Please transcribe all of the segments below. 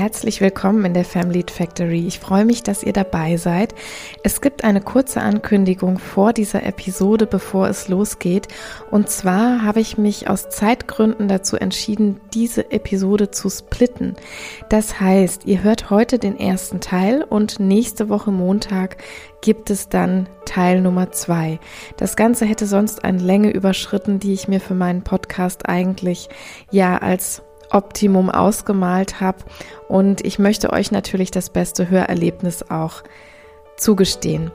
Herzlich willkommen in der Family Factory. Ich freue mich, dass ihr dabei seid. Es gibt eine kurze Ankündigung vor dieser Episode, bevor es losgeht. Und zwar habe ich mich aus Zeitgründen dazu entschieden, diese Episode zu splitten. Das heißt, ihr hört heute den ersten Teil und nächste Woche Montag gibt es dann Teil Nummer zwei. Das Ganze hätte sonst eine Länge überschritten, die ich mir für meinen Podcast eigentlich ja als Optimum ausgemalt habe. Und ich möchte euch natürlich das beste Hörerlebnis auch zugestehen.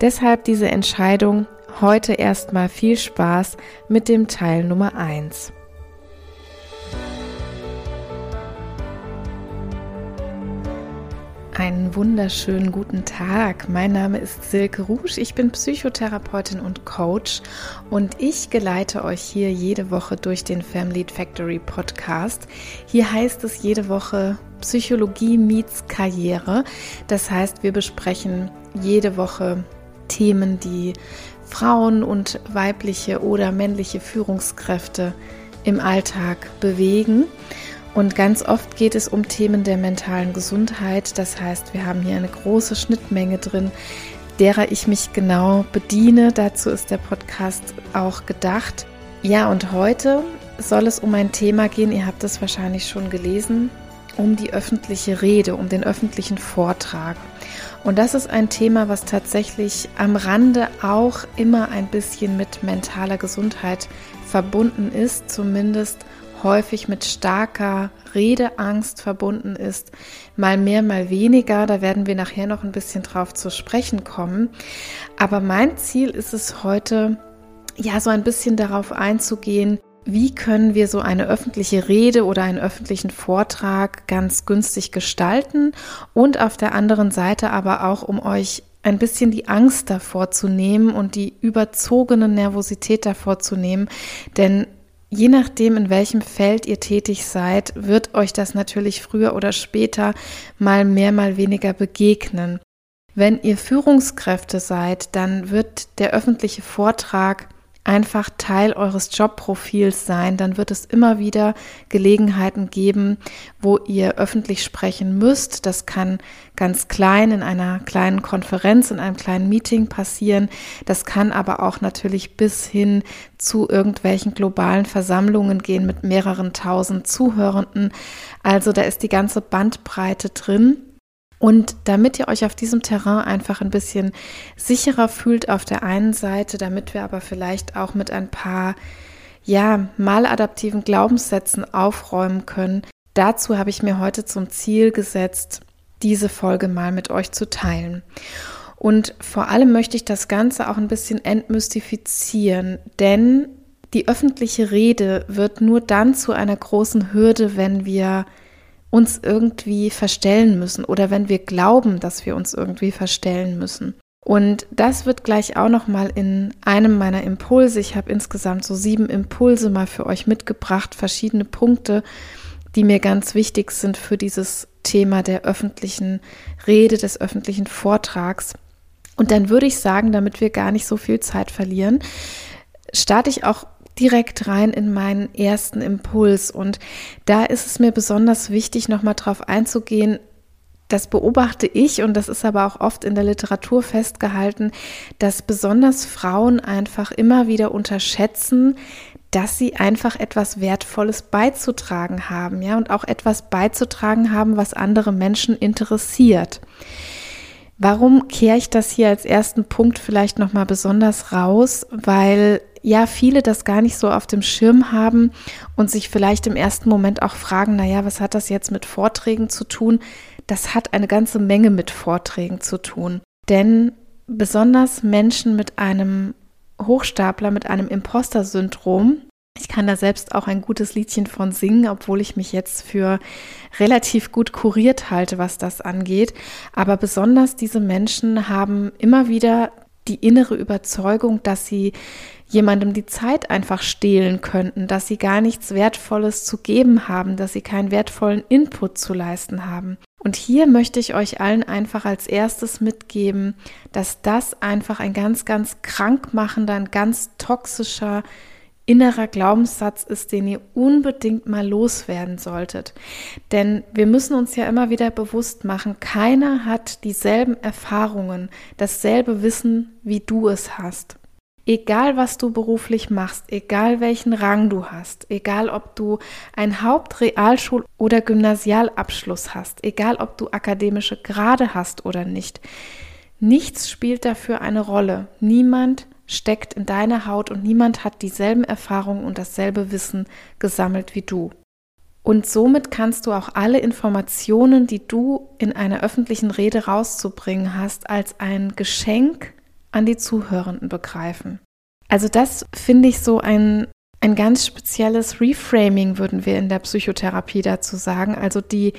Deshalb diese Entscheidung. Heute erstmal viel Spaß mit dem Teil Nummer eins. Einen wunderschönen guten Tag. Mein Name ist Silke Rusch. Ich bin Psychotherapeutin und Coach und ich geleite euch hier jede Woche durch den Family Factory Podcast. Hier heißt es jede Woche Psychologie meets Karriere. Das heißt, wir besprechen jede Woche Themen, die Frauen und weibliche oder männliche Führungskräfte im Alltag bewegen. Und ganz oft geht es um Themen der mentalen Gesundheit. Das heißt, wir haben hier eine große Schnittmenge drin, derer ich mich genau bediene. Dazu ist der Podcast auch gedacht. Ja, und heute soll es um ein Thema gehen, ihr habt es wahrscheinlich schon gelesen, um die öffentliche Rede, um den öffentlichen Vortrag. Und das ist ein Thema, was tatsächlich am Rande auch immer ein bisschen mit mentaler Gesundheit verbunden ist, zumindest häufig mit starker Redeangst verbunden ist, mal mehr, mal weniger. Da werden wir nachher noch ein bisschen drauf zu sprechen kommen. Aber mein Ziel ist es heute, ja, so ein bisschen darauf einzugehen, wie können wir so eine öffentliche Rede oder einen öffentlichen Vortrag ganz günstig gestalten und auf der anderen Seite aber auch, um euch ein bisschen die Angst davor zu nehmen und die überzogene Nervosität davor zu nehmen, denn Je nachdem, in welchem Feld ihr tätig seid, wird euch das natürlich früher oder später mal mehr, mal weniger begegnen. Wenn ihr Führungskräfte seid, dann wird der öffentliche Vortrag einfach Teil eures Jobprofils sein, dann wird es immer wieder Gelegenheiten geben, wo ihr öffentlich sprechen müsst. Das kann ganz klein in einer kleinen Konferenz, in einem kleinen Meeting passieren. Das kann aber auch natürlich bis hin zu irgendwelchen globalen Versammlungen gehen mit mehreren tausend Zuhörenden. Also da ist die ganze Bandbreite drin. Und damit ihr euch auf diesem Terrain einfach ein bisschen sicherer fühlt auf der einen Seite, damit wir aber vielleicht auch mit ein paar ja, maladaptiven Glaubenssätzen aufräumen können, dazu habe ich mir heute zum Ziel gesetzt, diese Folge mal mit euch zu teilen. Und vor allem möchte ich das Ganze auch ein bisschen entmystifizieren, denn die öffentliche Rede wird nur dann zu einer großen Hürde, wenn wir uns irgendwie verstellen müssen oder wenn wir glauben, dass wir uns irgendwie verstellen müssen. Und das wird gleich auch noch mal in einem meiner Impulse. Ich habe insgesamt so sieben Impulse mal für euch mitgebracht, verschiedene Punkte, die mir ganz wichtig sind für dieses Thema der öffentlichen Rede, des öffentlichen Vortrags. Und dann würde ich sagen, damit wir gar nicht so viel Zeit verlieren, starte ich auch direkt rein in meinen ersten Impuls. Und da ist es mir besonders wichtig, nochmal drauf einzugehen, das beobachte ich und das ist aber auch oft in der Literatur festgehalten, dass besonders Frauen einfach immer wieder unterschätzen, dass sie einfach etwas Wertvolles beizutragen haben, ja, und auch etwas beizutragen haben, was andere Menschen interessiert. Warum kehre ich das hier als ersten Punkt vielleicht nochmal besonders raus? Weil ja viele das gar nicht so auf dem Schirm haben und sich vielleicht im ersten Moment auch fragen, naja, was hat das jetzt mit Vorträgen zu tun? Das hat eine ganze Menge mit Vorträgen zu tun. Denn besonders Menschen mit einem Hochstapler, mit einem Imposter-Syndrom, ich kann da selbst auch ein gutes Liedchen von singen, obwohl ich mich jetzt für relativ gut kuriert halte, was das angeht. Aber besonders diese Menschen haben immer wieder die innere Überzeugung, dass sie jemandem die Zeit einfach stehlen könnten, dass sie gar nichts Wertvolles zu geben haben, dass sie keinen wertvollen Input zu leisten haben. Und hier möchte ich euch allen einfach als erstes mitgeben, dass das einfach ein ganz, ganz krankmachender, ein ganz toxischer innerer Glaubenssatz ist, den ihr unbedingt mal loswerden solltet. Denn wir müssen uns ja immer wieder bewusst machen, keiner hat dieselben Erfahrungen, dasselbe Wissen, wie du es hast. Egal, was du beruflich machst, egal welchen Rang du hast, egal ob du einen Hauptrealschul- oder Gymnasialabschluss hast, egal ob du akademische Grade hast oder nicht, nichts spielt dafür eine Rolle. Niemand steckt in deiner Haut und niemand hat dieselben Erfahrungen und dasselbe Wissen gesammelt wie du. Und somit kannst du auch alle Informationen, die du in einer öffentlichen Rede rauszubringen hast, als ein Geschenk an die Zuhörenden begreifen. Also das finde ich so ein, ein ganz spezielles Reframing, würden wir in der Psychotherapie dazu sagen. Also die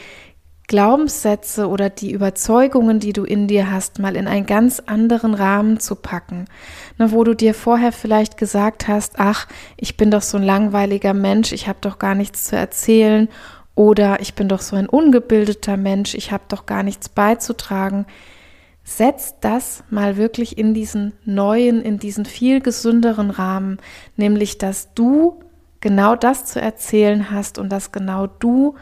Glaubenssätze oder die Überzeugungen, die du in dir hast, mal in einen ganz anderen Rahmen zu packen. Ne, wo du dir vorher vielleicht gesagt hast, ach, ich bin doch so ein langweiliger Mensch, ich habe doch gar nichts zu erzählen oder ich bin doch so ein ungebildeter Mensch, ich habe doch gar nichts beizutragen. Setz das mal wirklich in diesen neuen, in diesen viel gesünderen Rahmen, nämlich dass du genau das zu erzählen hast und dass genau du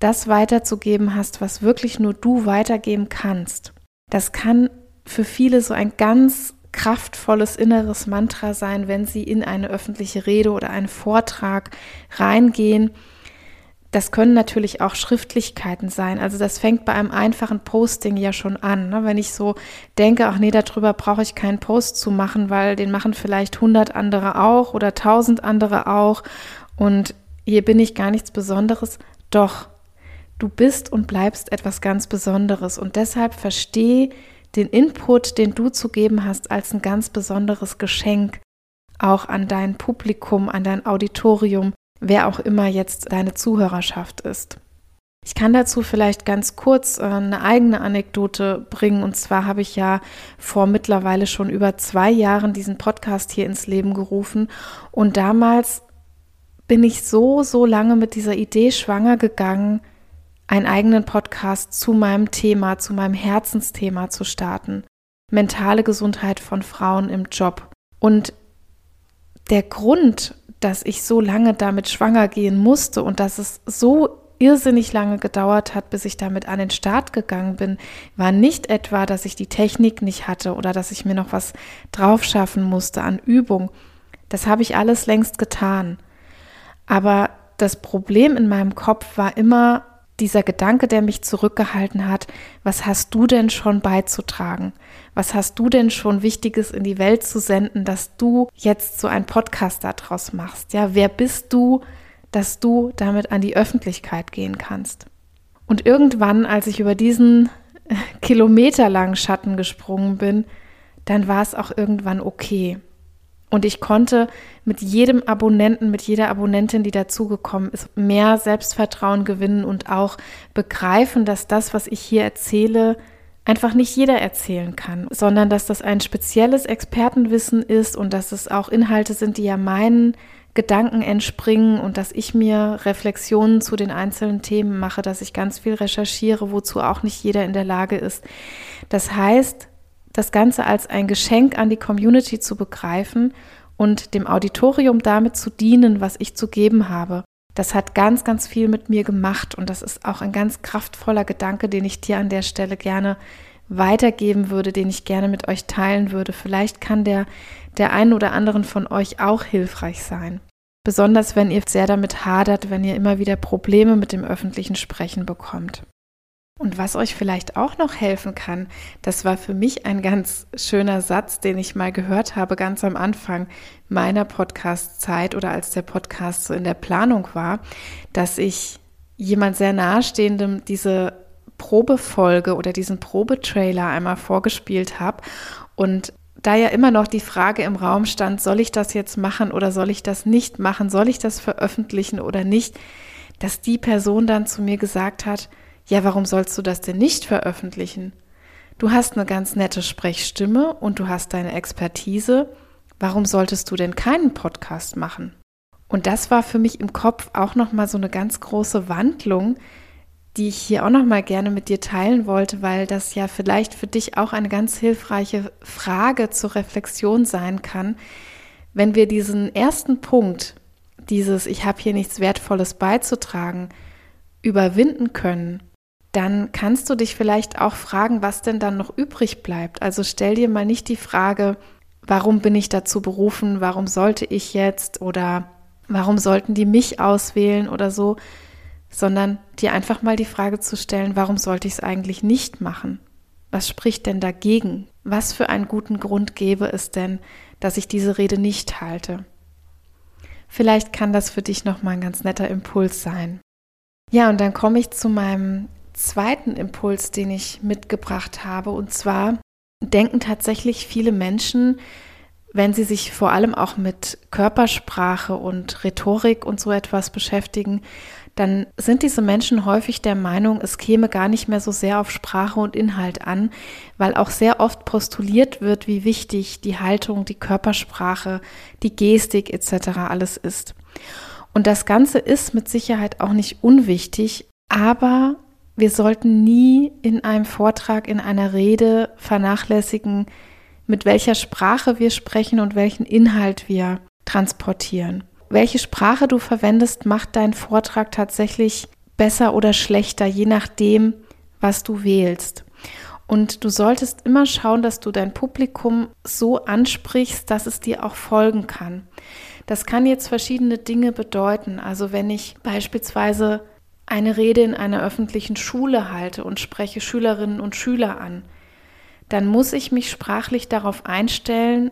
das weiterzugeben hast, was wirklich nur du weitergeben kannst. Das kann für viele so ein ganz kraftvolles inneres Mantra sein, wenn sie in eine öffentliche Rede oder einen Vortrag reingehen das können natürlich auch Schriftlichkeiten sein. Also das fängt bei einem einfachen Posting ja schon an. Ne? Wenn ich so denke, ach nee, darüber brauche ich keinen Post zu machen, weil den machen vielleicht 100 andere auch oder 1000 andere auch. Und hier bin ich gar nichts Besonderes. Doch, du bist und bleibst etwas ganz Besonderes. Und deshalb verstehe den Input, den du zu geben hast, als ein ganz besonderes Geschenk auch an dein Publikum, an dein Auditorium, wer auch immer jetzt deine Zuhörerschaft ist. Ich kann dazu vielleicht ganz kurz äh, eine eigene Anekdote bringen. Und zwar habe ich ja vor mittlerweile schon über zwei Jahren diesen Podcast hier ins Leben gerufen. Und damals bin ich so, so lange mit dieser Idee schwanger gegangen, einen eigenen Podcast zu meinem Thema, zu meinem Herzensthema zu starten. Mentale Gesundheit von Frauen im Job. Und der Grund, dass ich so lange damit schwanger gehen musste und dass es so irrsinnig lange gedauert hat, bis ich damit an den Start gegangen bin, war nicht etwa, dass ich die Technik nicht hatte oder dass ich mir noch was drauf schaffen musste an Übung. Das habe ich alles längst getan. Aber das Problem in meinem Kopf war immer dieser Gedanke, der mich zurückgehalten hat, was hast du denn schon beizutragen? Was hast du denn schon Wichtiges in die Welt zu senden, dass du jetzt so ein Podcast daraus machst? Ja, wer bist du, dass du damit an die Öffentlichkeit gehen kannst? Und irgendwann, als ich über diesen äh, kilometerlangen Schatten gesprungen bin, dann war es auch irgendwann okay. Und ich konnte mit jedem Abonnenten, mit jeder Abonnentin, die dazugekommen ist, mehr Selbstvertrauen gewinnen und auch begreifen, dass das, was ich hier erzähle, einfach nicht jeder erzählen kann, sondern dass das ein spezielles Expertenwissen ist und dass es auch Inhalte sind, die ja meinen Gedanken entspringen und dass ich mir Reflexionen zu den einzelnen Themen mache, dass ich ganz viel recherchiere, wozu auch nicht jeder in der Lage ist. Das heißt, das Ganze als ein Geschenk an die Community zu begreifen und dem Auditorium damit zu dienen, was ich zu geben habe. Das hat ganz, ganz viel mit mir gemacht und das ist auch ein ganz kraftvoller Gedanke, den ich dir an der Stelle gerne weitergeben würde, den ich gerne mit euch teilen würde. Vielleicht kann der der einen oder anderen von euch auch hilfreich sein. Besonders wenn ihr sehr damit hadert, wenn ihr immer wieder Probleme mit dem öffentlichen Sprechen bekommt. Und was euch vielleicht auch noch helfen kann, das war für mich ein ganz schöner Satz, den ich mal gehört habe, ganz am Anfang meiner Podcast-Zeit oder als der Podcast so in der Planung war, dass ich jemand sehr nahestehendem diese Probefolge oder diesen Probetrailer einmal vorgespielt habe und da ja immer noch die Frage im Raum stand, soll ich das jetzt machen oder soll ich das nicht machen, soll ich das veröffentlichen oder nicht, dass die Person dann zu mir gesagt hat, ja, warum sollst du das denn nicht veröffentlichen? Du hast eine ganz nette Sprechstimme und du hast deine Expertise. Warum solltest du denn keinen Podcast machen? Und das war für mich im Kopf auch noch mal so eine ganz große Wandlung, die ich hier auch noch mal gerne mit dir teilen wollte, weil das ja vielleicht für dich auch eine ganz hilfreiche Frage zur Reflexion sein kann. Wenn wir diesen ersten Punkt, dieses Ich habe hier nichts Wertvolles beizutragen, überwinden können, dann kannst du dich vielleicht auch fragen, was denn dann noch übrig bleibt. Also stell dir mal nicht die Frage, warum bin ich dazu berufen, warum sollte ich jetzt oder warum sollten die mich auswählen oder so, sondern dir einfach mal die Frage zu stellen, warum sollte ich es eigentlich nicht machen? Was spricht denn dagegen? Was für einen guten Grund gäbe es denn, dass ich diese Rede nicht halte? Vielleicht kann das für dich nochmal ein ganz netter Impuls sein. Ja, und dann komme ich zu meinem zweiten Impuls, den ich mitgebracht habe. Und zwar denken tatsächlich viele Menschen, wenn sie sich vor allem auch mit Körpersprache und Rhetorik und so etwas beschäftigen, dann sind diese Menschen häufig der Meinung, es käme gar nicht mehr so sehr auf Sprache und Inhalt an, weil auch sehr oft postuliert wird, wie wichtig die Haltung, die Körpersprache, die Gestik etc. alles ist. Und das Ganze ist mit Sicherheit auch nicht unwichtig, aber wir sollten nie in einem Vortrag, in einer Rede vernachlässigen, mit welcher Sprache wir sprechen und welchen Inhalt wir transportieren welche Sprache du verwendest, macht deinen Vortrag tatsächlich besser oder schlechter, je nachdem, was du wählst. Und du solltest immer schauen, dass du dein Publikum so ansprichst, dass es dir auch folgen kann. Das kann jetzt verschiedene Dinge bedeuten. Also wenn ich beispielsweise eine Rede in einer öffentlichen Schule halte und spreche Schülerinnen und Schüler an, dann muss ich mich sprachlich darauf einstellen,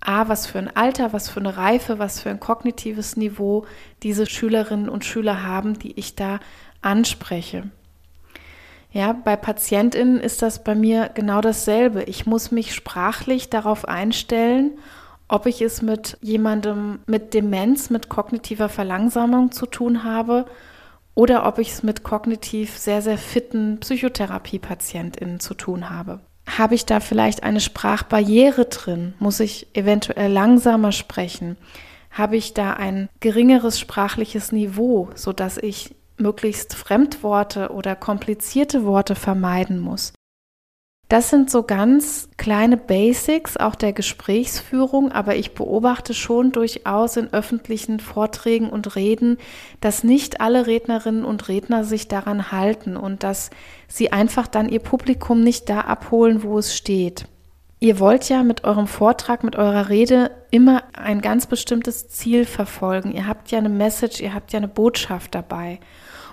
A, was für ein Alter, was für eine Reife, was für ein kognitives Niveau diese Schülerinnen und Schüler haben, die ich da anspreche. Ja, bei PatientInnen ist das bei mir genau dasselbe. Ich muss mich sprachlich darauf einstellen, ob ich es mit jemandem mit Demenz, mit kognitiver Verlangsamung zu tun habe oder ob ich es mit kognitiv sehr, sehr fitten Psychotherapie-PatientInnen zu tun habe. Habe ich da vielleicht eine Sprachbarriere drin? Muss ich eventuell langsamer sprechen? Habe ich da ein geringeres sprachliches Niveau, sodass ich möglichst Fremdworte oder komplizierte Worte vermeiden muss? Das sind so ganz kleine Basics auch der Gesprächsführung, aber ich beobachte schon durchaus in öffentlichen Vorträgen und Reden, dass nicht alle Rednerinnen und Redner sich daran halten und dass sie einfach dann ihr Publikum nicht da abholen, wo es steht. Ihr wollt ja mit eurem Vortrag, mit eurer Rede immer ein ganz bestimmtes Ziel verfolgen. Ihr habt ja eine Message, ihr habt ja eine Botschaft dabei.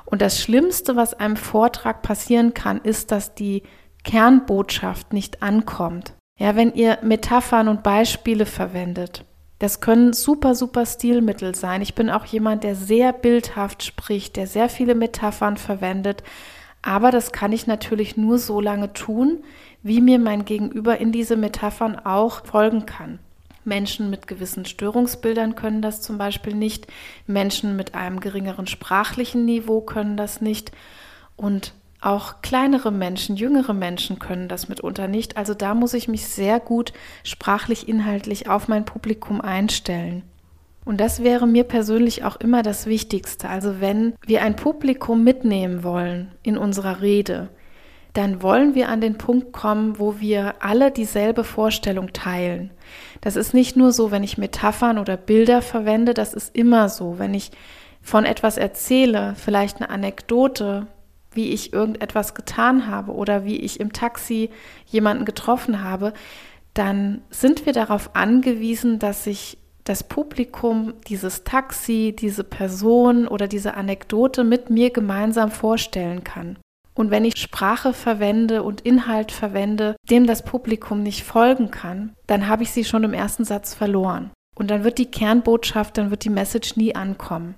Und das Schlimmste, was einem Vortrag passieren kann, ist, dass die Kernbotschaft nicht ankommt. Ja, wenn ihr Metaphern und Beispiele verwendet, das können super, super Stilmittel sein. Ich bin auch jemand, der sehr bildhaft spricht, der sehr viele Metaphern verwendet. Aber das kann ich natürlich nur so lange tun, wie mir mein Gegenüber in diese Metaphern auch folgen kann. Menschen mit gewissen Störungsbildern können das zum Beispiel nicht. Menschen mit einem geringeren sprachlichen Niveau können das nicht. Und auch kleinere Menschen, jüngere Menschen können das mitunter nicht. Also da muss ich mich sehr gut sprachlich, inhaltlich auf mein Publikum einstellen. Und das wäre mir persönlich auch immer das Wichtigste. Also wenn wir ein Publikum mitnehmen wollen in unserer Rede, dann wollen wir an den Punkt kommen, wo wir alle dieselbe Vorstellung teilen. Das ist nicht nur so, wenn ich Metaphern oder Bilder verwende, das ist immer so. Wenn ich von etwas erzähle, vielleicht eine Anekdote, wie ich irgendetwas getan habe oder wie ich im Taxi jemanden getroffen habe, dann sind wir darauf angewiesen, dass sich das Publikum dieses Taxi, diese Person oder diese Anekdote mit mir gemeinsam vorstellen kann. Und wenn ich Sprache verwende und Inhalt verwende, dem das Publikum nicht folgen kann, dann habe ich sie schon im ersten Satz verloren. Und dann wird die Kernbotschaft, dann wird die Message nie ankommen.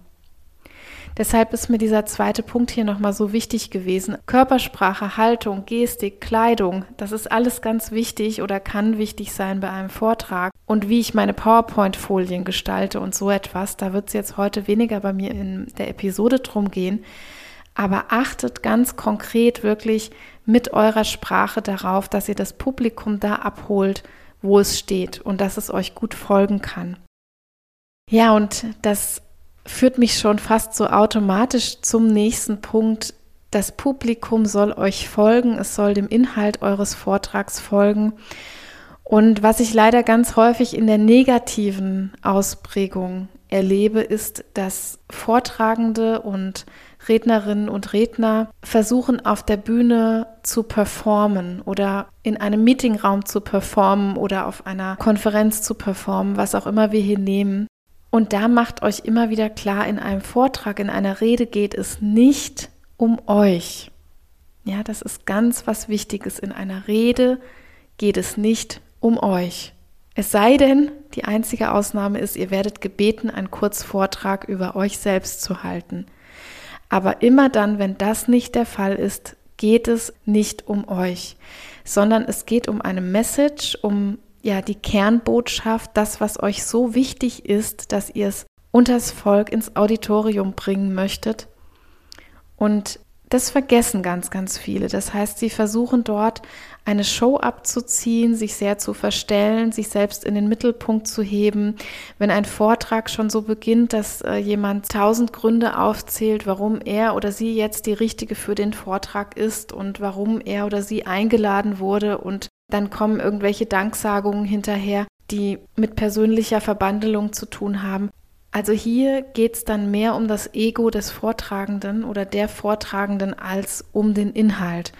Deshalb ist mir dieser zweite Punkt hier nochmal so wichtig gewesen. Körpersprache, Haltung, Gestik, Kleidung, das ist alles ganz wichtig oder kann wichtig sein bei einem Vortrag. Und wie ich meine PowerPoint-Folien gestalte und so etwas, da wird es jetzt heute weniger bei mir in der Episode drum gehen. Aber achtet ganz konkret wirklich mit eurer Sprache darauf, dass ihr das Publikum da abholt, wo es steht und dass es euch gut folgen kann. Ja, und das führt mich schon fast so automatisch zum nächsten Punkt. Das Publikum soll euch folgen, es soll dem Inhalt eures Vortrags folgen. Und was ich leider ganz häufig in der negativen Ausprägung erlebe, ist, dass Vortragende und Rednerinnen und Redner versuchen auf der Bühne zu performen oder in einem Meetingraum zu performen oder auf einer Konferenz zu performen, was auch immer wir hier nehmen. Und da macht euch immer wieder klar, in einem Vortrag, in einer Rede geht es nicht um euch. Ja, das ist ganz was Wichtiges. In einer Rede geht es nicht um euch. Es sei denn, die einzige Ausnahme ist, ihr werdet gebeten, einen Kurzvortrag über euch selbst zu halten. Aber immer dann, wenn das nicht der Fall ist, geht es nicht um euch, sondern es geht um eine Message, um ja die Kernbotschaft, das, was euch so wichtig ist, dass ihr es unters Volk ins Auditorium bringen möchtet. Und das vergessen ganz, ganz viele. Das heißt, sie versuchen dort eine Show abzuziehen, sich sehr zu verstellen, sich selbst in den Mittelpunkt zu heben. Wenn ein Vortrag schon so beginnt, dass äh, jemand tausend Gründe aufzählt, warum er oder sie jetzt die richtige für den Vortrag ist und warum er oder sie eingeladen wurde und dann kommen irgendwelche Danksagungen hinterher, die mit persönlicher Verbandelung zu tun haben. Also hier geht es dann mehr um das Ego des Vortragenden oder der Vortragenden als um den Inhalt.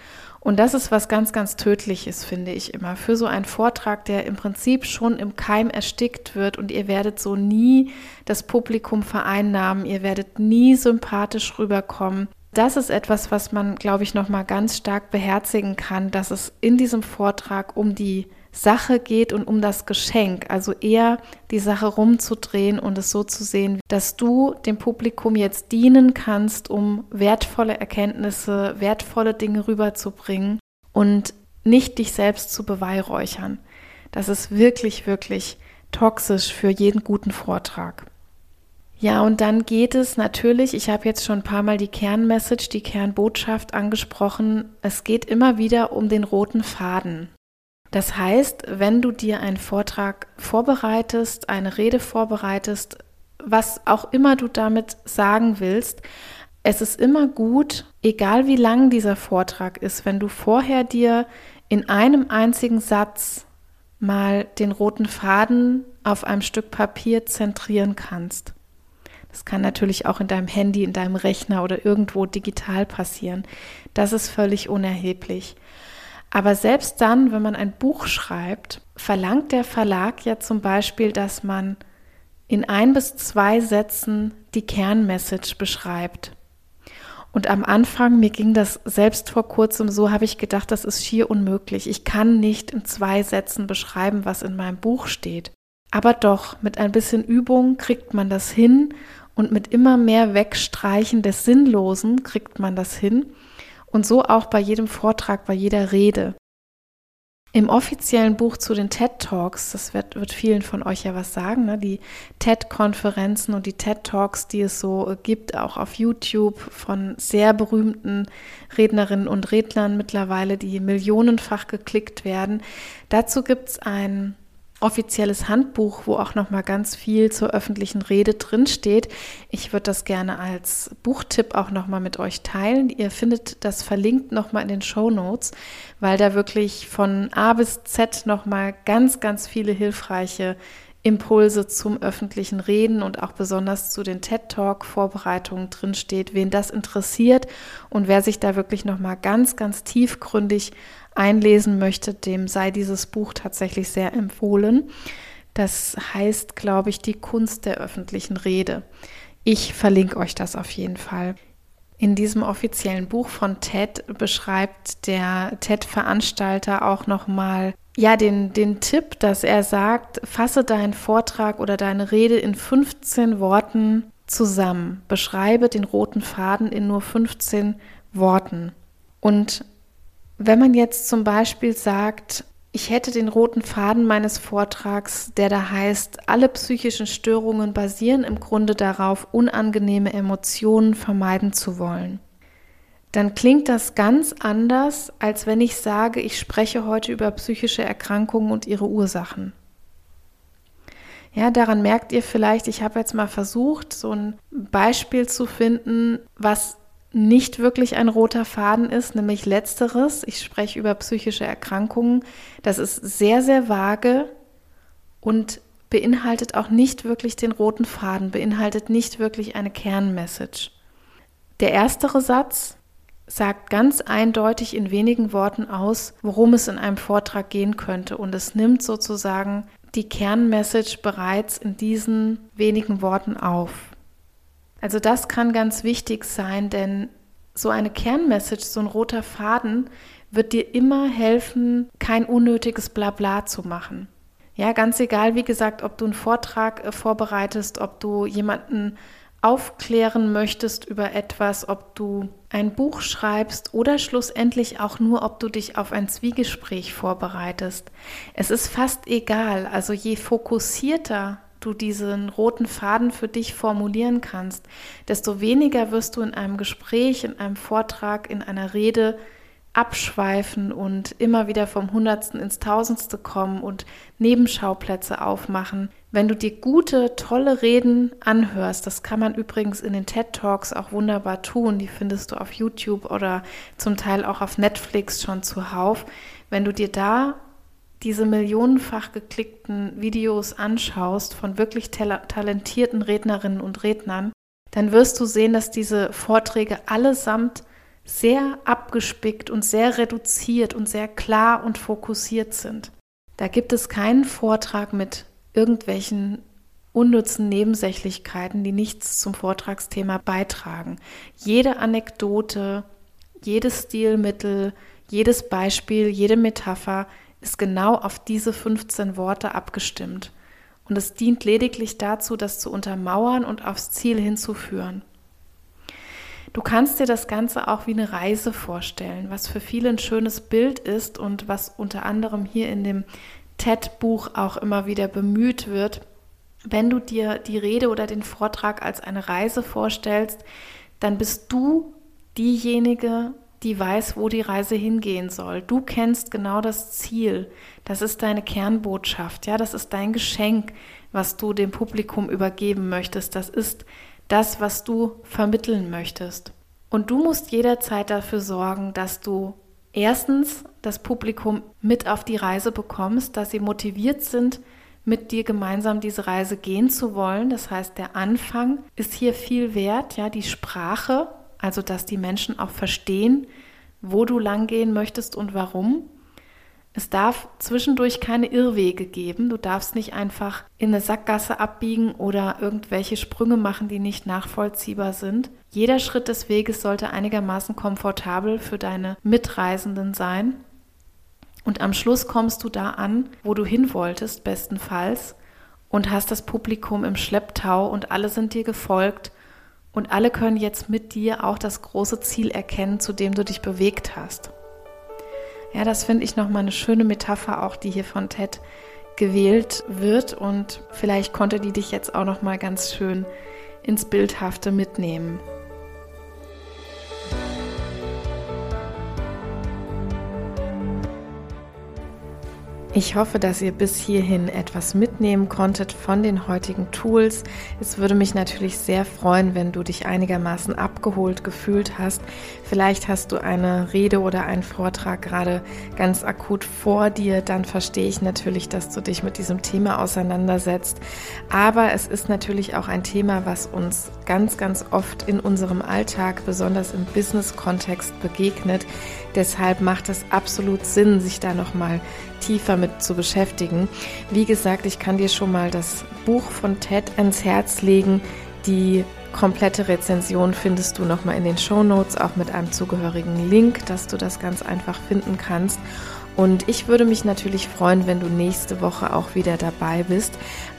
Und das ist was ganz, ganz Tödliches, finde ich immer, für so einen Vortrag, der im Prinzip schon im Keim erstickt wird und ihr werdet so nie das Publikum vereinnahmen, ihr werdet nie sympathisch rüberkommen. Das ist etwas, was man, glaube ich, nochmal ganz stark beherzigen kann, dass es in diesem Vortrag um die Sache geht und um das Geschenk. Also eher die Sache rumzudrehen und es so zu sehen, dass du dem Publikum jetzt dienen kannst, um wertvolle Erkenntnisse, wertvolle Dinge rüberzubringen und nicht dich selbst zu beweihräuchern. Das ist wirklich, wirklich toxisch für jeden guten Vortrag. Ja, und dann geht es natürlich, ich habe jetzt schon ein paar Mal die Kernmessage, die Kernbotschaft angesprochen, es geht immer wieder um den roten Faden. Das heißt, wenn du dir einen Vortrag vorbereitest, eine Rede vorbereitest, was auch immer du damit sagen willst, es ist immer gut, egal wie lang dieser Vortrag ist, wenn du vorher dir in einem einzigen Satz mal den roten Faden auf einem Stück Papier zentrieren kannst. Das kann natürlich auch in deinem Handy, in deinem Rechner oder irgendwo digital passieren. Das ist völlig unerheblich. Aber selbst dann, wenn man ein Buch schreibt, verlangt der Verlag ja zum Beispiel, dass man in ein bis zwei Sätzen die Kernmessage beschreibt. Und am Anfang, mir ging das selbst vor kurzem so, habe ich gedacht, das ist schier unmöglich. Ich kann nicht in zwei Sätzen beschreiben, was in meinem Buch steht. Aber doch, mit ein bisschen Übung kriegt man das hin und mit immer mehr Wegstreichen des Sinnlosen kriegt man das hin. Und so auch bei jedem Vortrag, bei jeder Rede. Im offiziellen Buch zu den TED Talks, das wird, wird vielen von euch ja was sagen, ne? die TED-Konferenzen und die TED Talks, die es so gibt, auch auf YouTube von sehr berühmten Rednerinnen und Rednern mittlerweile, die millionenfach geklickt werden. Dazu gibt es ein offizielles Handbuch, wo auch noch mal ganz viel zur öffentlichen Rede drin steht. Ich würde das gerne als Buchtipp auch noch mal mit euch teilen. Ihr findet das verlinkt noch mal in den Show Notes, weil da wirklich von A bis Z noch mal ganz ganz viele hilfreiche Impulse zum öffentlichen Reden und auch besonders zu den TED Talk Vorbereitungen drin steht. Wen das interessiert und wer sich da wirklich noch mal ganz ganz tiefgründig einlesen möchte, dem sei dieses Buch tatsächlich sehr empfohlen. Das heißt, glaube ich, die Kunst der öffentlichen Rede. Ich verlinke euch das auf jeden Fall. In diesem offiziellen Buch von TED beschreibt der TED-Veranstalter auch nochmal ja, den, den Tipp, dass er sagt, fasse deinen Vortrag oder deine Rede in 15 Worten zusammen. Beschreibe den roten Faden in nur 15 Worten. Und wenn man jetzt zum Beispiel sagt, ich hätte den roten Faden meines Vortrags, der da heißt, alle psychischen Störungen basieren im Grunde darauf, unangenehme Emotionen vermeiden zu wollen. Dann klingt das ganz anders, als wenn ich sage, ich spreche heute über psychische Erkrankungen und ihre Ursachen. Ja, daran merkt ihr vielleicht, ich habe jetzt mal versucht, so ein Beispiel zu finden, was nicht wirklich ein roter Faden ist, nämlich letzteres. Ich spreche über psychische Erkrankungen. Das ist sehr, sehr vage und beinhaltet auch nicht wirklich den roten Faden, beinhaltet nicht wirklich eine Kernmessage. Der erstere Satz sagt ganz eindeutig in wenigen Worten aus, worum es in einem Vortrag gehen könnte und es nimmt sozusagen die Kernmessage bereits in diesen wenigen Worten auf. Also das kann ganz wichtig sein, denn so eine Kernmessage, so ein roter Faden wird dir immer helfen, kein unnötiges Blabla zu machen. Ja, ganz egal, wie gesagt, ob du einen Vortrag äh, vorbereitest, ob du jemanden aufklären möchtest über etwas, ob du ein Buch schreibst oder schlussendlich auch nur, ob du dich auf ein Zwiegespräch vorbereitest. Es ist fast egal. Also je fokussierter du diesen roten Faden für dich formulieren kannst, desto weniger wirst du in einem Gespräch, in einem Vortrag, in einer Rede abschweifen und immer wieder vom Hundertsten ins Tausendste kommen und Nebenschauplätze aufmachen. Wenn du dir gute, tolle Reden anhörst, das kann man übrigens in den TED Talks auch wunderbar tun, die findest du auf YouTube oder zum Teil auch auf Netflix schon zuhauf. Wenn du dir da diese millionenfach geklickten Videos anschaust von wirklich talentierten Rednerinnen und Rednern, dann wirst du sehen, dass diese Vorträge allesamt sehr abgespickt und sehr reduziert und sehr klar und fokussiert sind. Da gibt es keinen Vortrag mit irgendwelchen unnützen Nebensächlichkeiten, die nichts zum Vortragsthema beitragen. Jede Anekdote, jedes Stilmittel, jedes Beispiel, jede Metapher ist genau auf diese 15 Worte abgestimmt. Und es dient lediglich dazu, das zu untermauern und aufs Ziel hinzuführen. Du kannst dir das Ganze auch wie eine Reise vorstellen, was für viele ein schönes Bild ist und was unter anderem hier in dem TED-Buch auch immer wieder bemüht wird. Wenn du dir die Rede oder den Vortrag als eine Reise vorstellst, dann bist du diejenige, die weiß, wo die Reise hingehen soll. Du kennst genau das Ziel. Das ist deine Kernbotschaft. Ja, das ist dein Geschenk, was du dem Publikum übergeben möchtest. Das ist das, was du vermitteln möchtest. Und du musst jederzeit dafür sorgen, dass du erstens das Publikum mit auf die Reise bekommst, dass sie motiviert sind, mit dir gemeinsam diese Reise gehen zu wollen. Das heißt, der Anfang ist hier viel wert, ja, die Sprache, also dass die Menschen auch verstehen, wo du lang gehen möchtest und warum. Es darf zwischendurch keine Irrwege geben. Du darfst nicht einfach in eine Sackgasse abbiegen oder irgendwelche Sprünge machen, die nicht nachvollziehbar sind. Jeder Schritt des Weges sollte einigermaßen komfortabel für deine Mitreisenden sein. Und am Schluss kommst du da an, wo du hin wolltest, bestenfalls, und hast das Publikum im Schlepptau und alle sind dir gefolgt und alle können jetzt mit dir auch das große Ziel erkennen, zu dem du dich bewegt hast. Ja, das finde ich nochmal eine schöne Metapher, auch die hier von Ted gewählt wird und vielleicht konnte die dich jetzt auch nochmal ganz schön ins Bildhafte mitnehmen. Ich hoffe, dass ihr bis hierhin etwas mitnehmen konntet von den heutigen Tools. Es würde mich natürlich sehr freuen, wenn du dich einigermaßen abgeholt gefühlt hast. Vielleicht hast du eine Rede oder einen Vortrag gerade ganz akut vor dir. Dann verstehe ich natürlich, dass du dich mit diesem Thema auseinandersetzt. Aber es ist natürlich auch ein Thema, was uns ganz, ganz oft in unserem Alltag, besonders im Business-Kontext begegnet. Deshalb macht es absolut Sinn, sich da nochmal tiefer mit zu beschäftigen. Wie gesagt, ich kann dir schon mal das Buch von Ted ans Herz legen. Die komplette Rezension findest du nochmal in den Show Notes, auch mit einem zugehörigen Link, dass du das ganz einfach finden kannst. Und ich würde mich natürlich freuen, wenn du nächste Woche auch wieder dabei bist.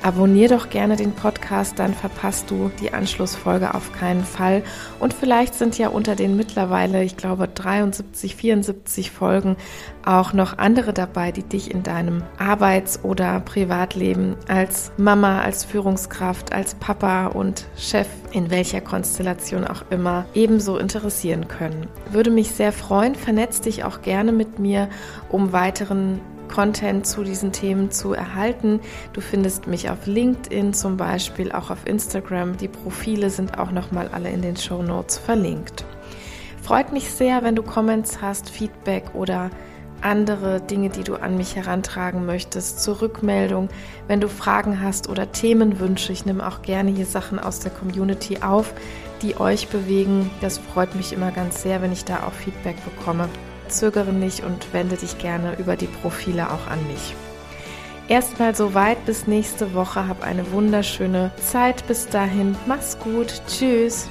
Abonnier doch gerne den Podcast, dann verpasst du die Anschlussfolge auf keinen Fall. Und vielleicht sind ja unter den mittlerweile, ich glaube, 73, 74 Folgen auch noch andere dabei, die dich in deinem Arbeits- oder Privatleben als Mama, als Führungskraft, als Papa und Chef, in welcher Konstellation auch immer, ebenso interessieren können. Würde mich sehr freuen. Vernetz dich auch gerne mit mir, um weiteren Content zu diesen Themen zu erhalten. Du findest mich auf LinkedIn zum Beispiel, auch auf Instagram. Die Profile sind auch nochmal alle in den Show Notes verlinkt. Freut mich sehr, wenn du Comments hast, Feedback oder andere Dinge, die du an mich herantragen möchtest, zur Rückmeldung. Wenn du Fragen hast oder Themenwünsche, ich nehme auch gerne hier Sachen aus der Community auf, die euch bewegen. Das freut mich immer ganz sehr, wenn ich da auch Feedback bekomme. Zögere nicht und wende dich gerne über die Profile auch an mich. Erstmal soweit bis nächste Woche. Hab eine wunderschöne Zeit bis dahin. Mach's gut. Tschüss.